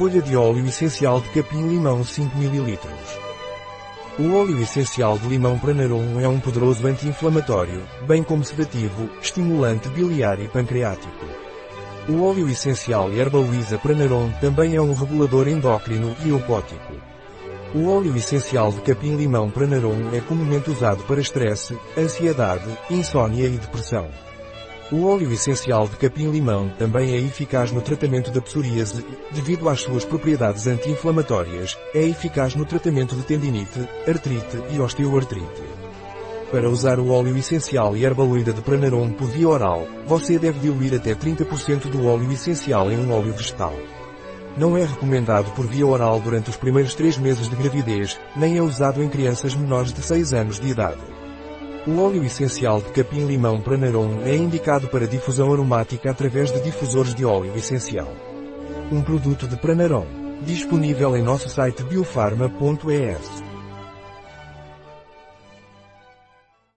Folha de óleo essencial de capim-limão 5 ml. O óleo essencial de limão Pranarum é um poderoso anti-inflamatório, bem como sedativo, estimulante biliar e pancreático. O óleo essencial Herbaliza Pranarum também é um regulador endócrino e opótico. O óleo essencial de capim-limão Pranarum é comumente usado para estresse, ansiedade, insônia e depressão. O óleo essencial de capim-limão também é eficaz no tratamento da psoríase devido às suas propriedades anti-inflamatórias, é eficaz no tratamento de tendinite, artrite e osteoartrite. Para usar o óleo essencial e herbaloide de Pranarum por via oral, você deve diluir até 30% do óleo essencial em um óleo vegetal. Não é recomendado por via oral durante os primeiros 3 meses de gravidez, nem é usado em crianças menores de 6 anos de idade. O óleo essencial de capim-limão Pranarum é indicado para difusão aromática através de difusores de óleo essencial. Um produto de Pranarum, disponível em nosso site biofarma.es.